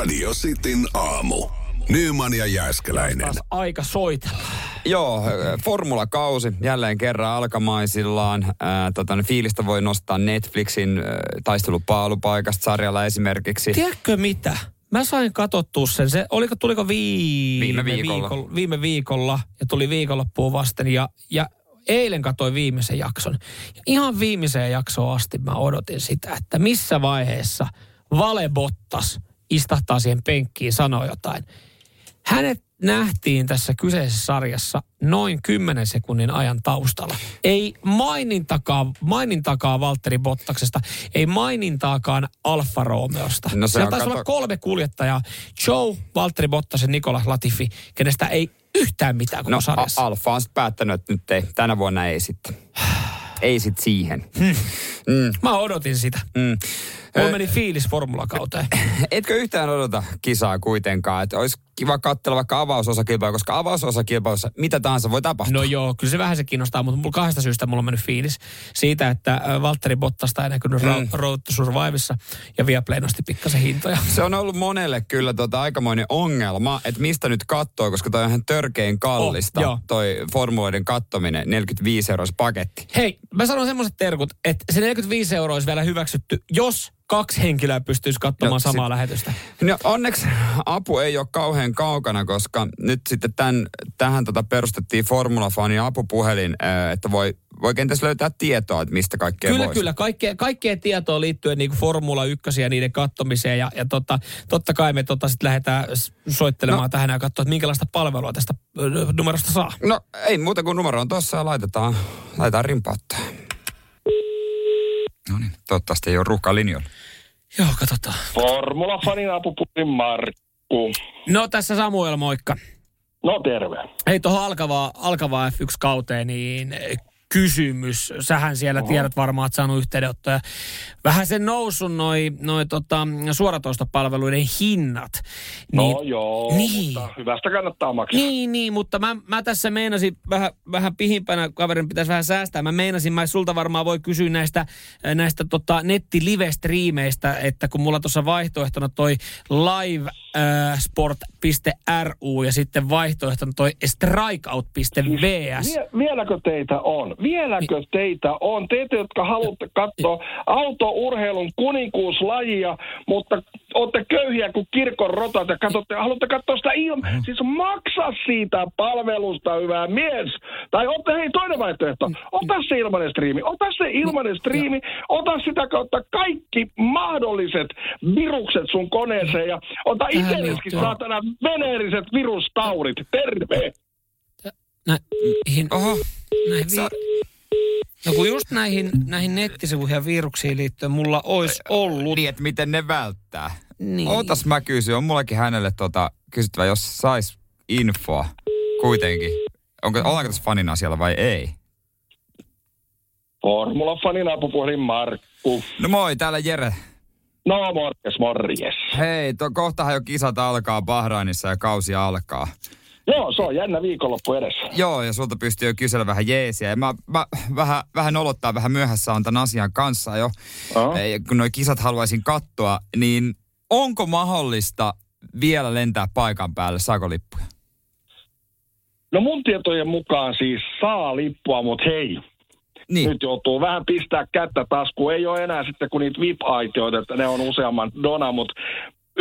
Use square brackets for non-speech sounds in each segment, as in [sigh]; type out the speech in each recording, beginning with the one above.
Radio Cityn aamu. Nyman ja Jääskeläinen. Taas aika soitella. Joo, formulakausi jälleen kerran alkamaisillaan. Ää, tota, ne fiilistä voi nostaa Netflixin ää, taistelupaalupaikasta sarjalla esimerkiksi. Tiedätkö mitä? Mä sain katsottua sen. Se, oliko, tuliko viime, Viime viikolla. viikolla, viime viikolla ja tuli viikonloppuun vasten ja, ja eilen katsoin viimeisen jakson. Ja ihan viimeiseen jaksoon asti mä odotin sitä, että missä vaiheessa Vale Bottas istahtaa siihen penkkiin sanoo jotain. Hänet nähtiin tässä kyseisessä sarjassa noin 10 sekunnin ajan taustalla. Ei mainintakaan, mainintakaan Valtteri Bottaksesta, ei mainintaakaan Alfa Romeosta. No se Siellä on taisi kato- olla kolme kuljettajaa. Joe, Valtteri Bottas ja Nikola Latifi, kenestä ei yhtään mitään koko No, sarjassa. Alfa on päättänyt, että nyt ei, tänä vuonna ei sitten. Ei sit siihen. Mä odotin sitä. Mm. Mulla meni fiilis formulakauteen. [laughs] Etkö yhtään odota kisaa kuitenkaan, että olisi kiva katsella vaikka avausosakilpailua, koska avausosakilpailussa mitä tahansa voi tapahtua. No joo, kyllä se vähän se kiinnostaa, mutta mulla kahdesta syystä mulla on mennyt fiilis. Siitä, että Valtteri Bottasta ei näkynyt mm. Road to Survivessa ja Viaplay nosti pikkasen hintoja. [laughs] Se on ollut monelle kyllä tota aikamoinen ongelma, että mistä nyt katsoo, koska toi on ihan törkein kallista, Oh, joo. toi formuloiden kattominen, 45 euroa paketti. Hei, mä sanon semmoiset terkut, että se 45 euroa olisi vielä hyväksytty, jos kaksi henkilöä pystyisi katsomaan No, samaa sit- lähetystä. No onneksi apu ei ole kauhean kaukana, koska nyt sitten tämän, tähän tota perustettiin Formula Fani apupuhelin, että voi, voi kenties löytää tietoa, että mistä kaikkea Kyllä, voisi. kyllä. Kaikkea, kaikkea tietoa liittyen niin Formula 1 ja niiden kattomiseen. Ja, ja tota, totta kai me tota sit lähdetään soittelemaan no. tähän ja katsoa, että minkälaista palvelua tästä numerosta saa. No ei muuta kuin numero on tuossa ja laitetaan, laitetaan rimpauttaa. No niin, toivottavasti ei ole ruuhkaa linjoilla. Joo, katsotaan. Formula-fanin apupuolin Markku. No tässä Samuel, moikka. No terve. Hei, tuohon alkavaa, alkavaa F1-kauteen, niin kysymys. Sähän siellä tiedät varmaan, että saanut yhteydenottoja. Vähän sen nousun noi, noi tota, suoratoistopalveluiden hinnat. No Niin, joo, niin. mutta hyvästä kannattaa maksaa. Niin, niin, mutta mä, mä tässä meinasin vähän, vähän pihimpänä, kaverin pitäisi vähän säästää. Mä meinasin, mä sulta varmaan voi kysyä näistä, näistä tota, netti-live-striimeistä, että kun mulla tuossa vaihtoehtona toi livesport.ru ja sitten vaihtoehtona toi strikeout.vs. Vie, vieläkö teitä on? Vieläkö teitä on? Teitä, jotka haluatte katsoa autourheilun kuninkuuslajia, mutta olette köyhiä kuin kirkon rotat ja katsotte, haluatte katsoa sitä ilman. Siis maksa siitä palvelusta, hyvä mies. Tai ota, hei, toinen vaihtoehto. Ota se ilmainen striimi. Ota se ilmainen striimi. Ota sitä kautta kaikki mahdolliset virukset sun koneeseen ja ota itselleskin saatana veneeriset virustaurit. Terve! Näihin, Oho, näihin vi- no kun just näihin, näihin nettisivuihin ja viruksiin liittyen mulla olisi ollut. niin että miten ne välttää. Niin. Ootas mä kysyn, on mullakin hänelle tota, kysyttävä, jos sais infoa kuitenkin. Onko, ollaanko tässä fanina siellä vai ei? Formula-fanin apupuhelin Markku. No moi, täällä Jere. No morjes, morjes. Hei, to, kohtahan jo kisat alkaa Bahrainissa ja kausi alkaa. Joo, se on jännä viikonloppu edessä. Joo, ja sulta pystyy jo kysellä vähän jeesiä. Ja mä, mä vähän, vähän olottaa vähän myöhässä on tämän asian kanssa jo. Ei, kun noi kisat haluaisin katsoa, niin onko mahdollista vielä lentää paikan päälle? Saako lippuja? No mun tietojen mukaan siis saa lippua, mutta hei, Niin. nyt joutuu vähän pistää kättä taskuun. Ei ole enää sitten kuin niitä VIP-aitioita, että ne on useamman dona, mutta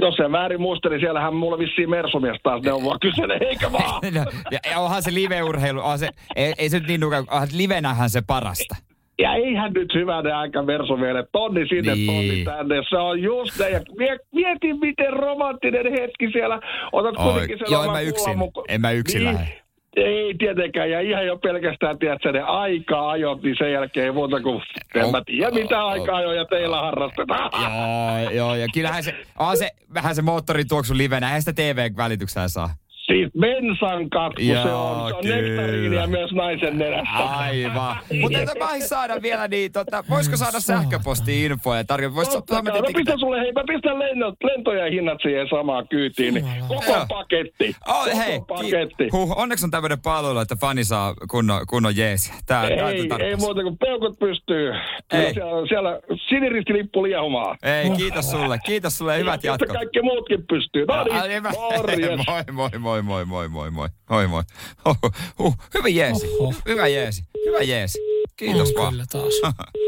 jos en väärin muista, niin siellähän mulla vissiin Mersumies taas neuvoa kyselee, eikä [laughs] vaan. No, ja, ja onhan se live-urheilu, onhan se, ei, ei se nyt niin nuka, onhan livenähän se parasta. Ja eihän nyt hyvänen aika Mersumielle, tonni sinne, Niin. tonni tänne. Se on just näin. Ja mie- mieti, miten romanttinen hetki siellä. Otat Oi, kuitenkin sen joo, en mä yksin. En mä yksin niin, lähde. Ei tietenkään, ja ihan jo pelkästään, tiedätkö, ne aika-ajot, niin sen jälkeen ei muuta kuin, en mä tiedä mitä on- aika-ajoja teillä harrastetaan. [laughs] Joo, joo, ja kyllähän se, on se vähän se moottorin tuoksu livenä, eihän sitä TV-välityksellä saa. Siis bensan katku Joo, se on. Se on kyllä. nektariinia myös naisen nenässä. Aivan. [laughs] Mutta eikö mä saada vielä niin, tota, voisiko saada sähköposti-infoja? Tarjoa, vois Totta Suomen kai. Mä pistän sulle, hei, mä pistän lennot, lentoja hinnat siihen samaan kyytiin. Niin koko Joo. paketti. Oh, koko hei, paketti. ki- huh, onneksi on tämmöinen palvelu, että fani saa kunnon, kunnon jeesi. Tää, Ei, tää, ei muuta kuin peukut pystyy. Ei. Siellä, siellä siniristilippu liehumaan. Ei, kiitos sulle. Kiitos sulle ja hyvät Ja jatkot. kaikki muutkin pystyy. No niin, [laughs] morjes. Moi, moi, moi, moi, moi, moi, moi. Moi, moi. Huh, huh. Hyvä jeesi. Oho. Hyvä jeesi. Hyvä jeesi. Kiitos on vaan. kyllä taas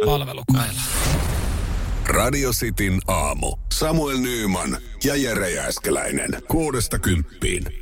palvelukoilla. [laughs] Radio Cityn aamu. Samuel Nyyman ja Jere Jääskeläinen. Kuudesta kymppiin.